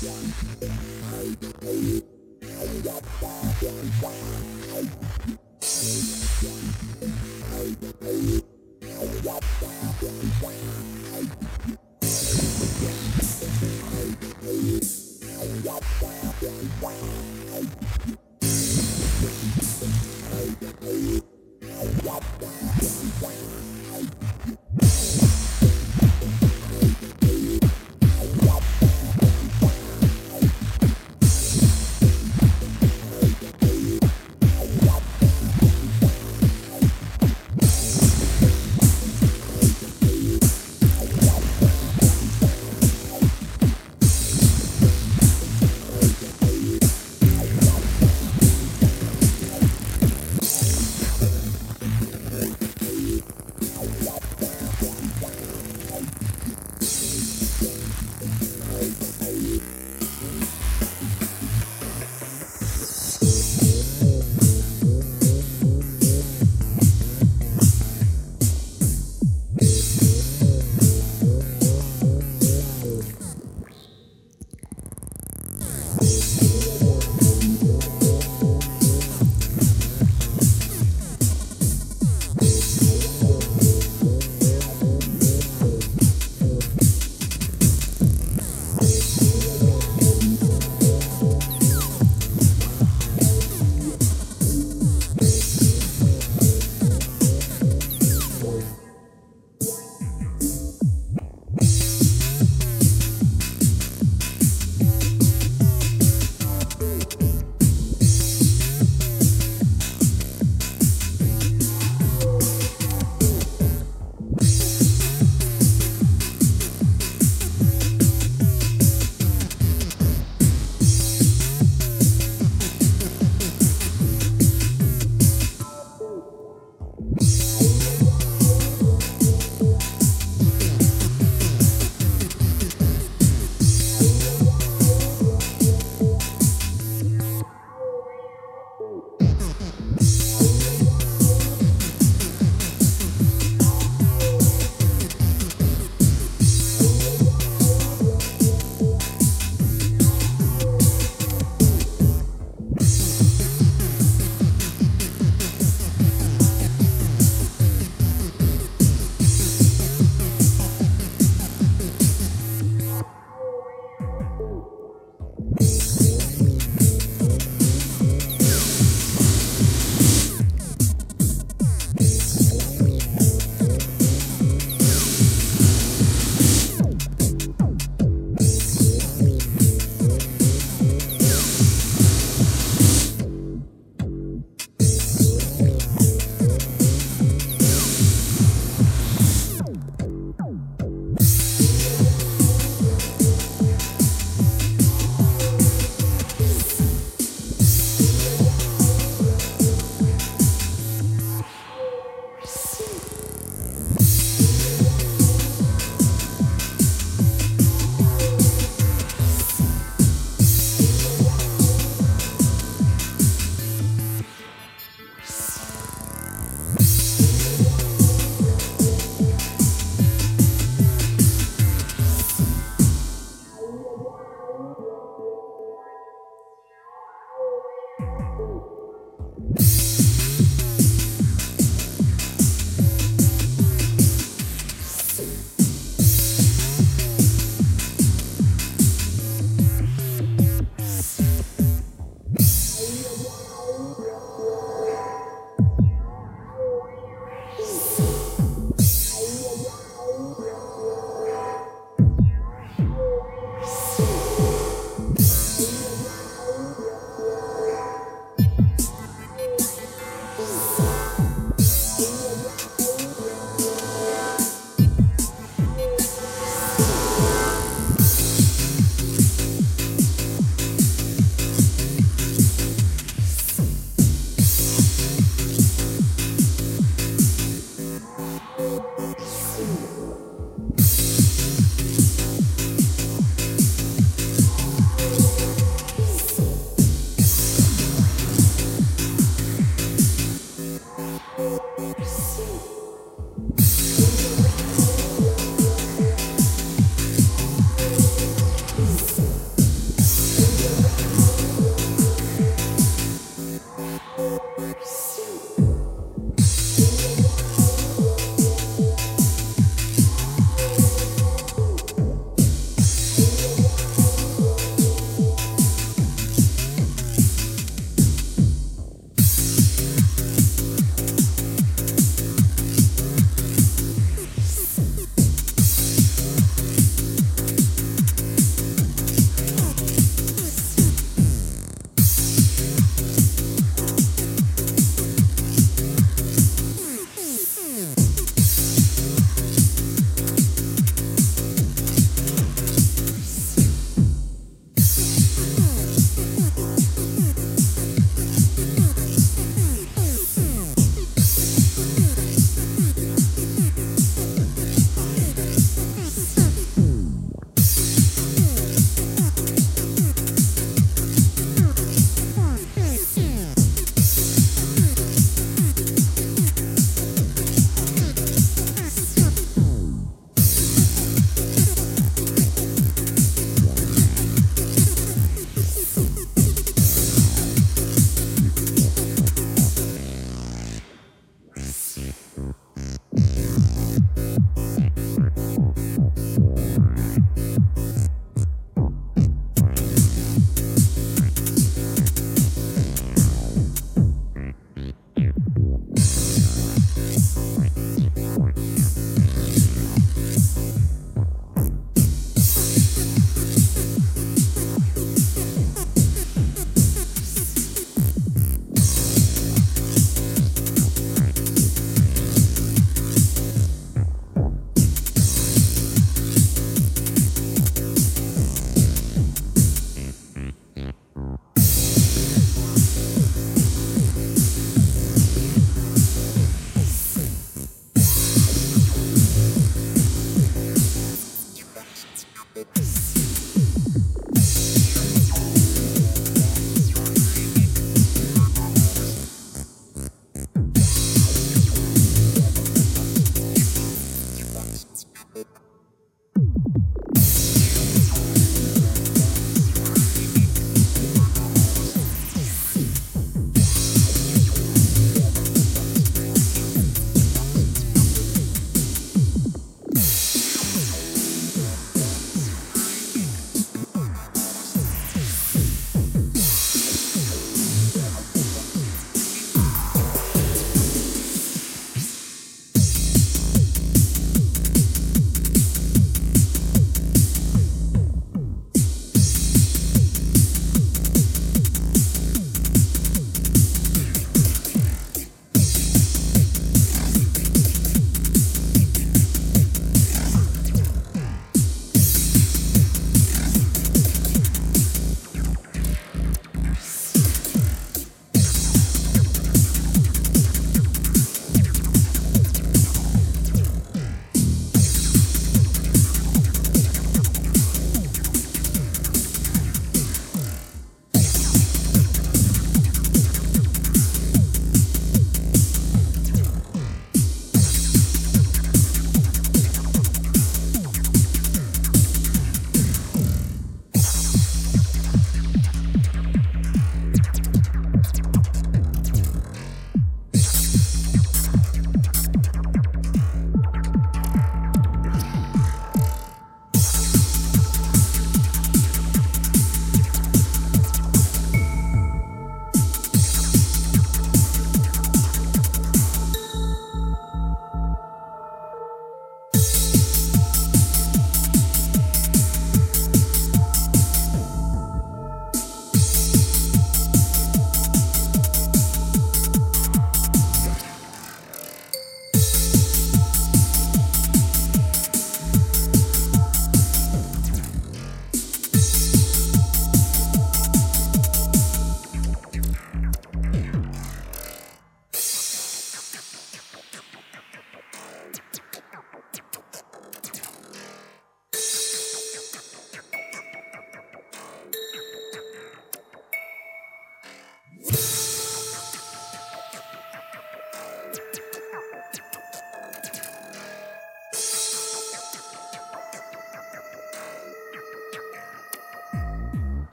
Wow.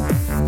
Wow.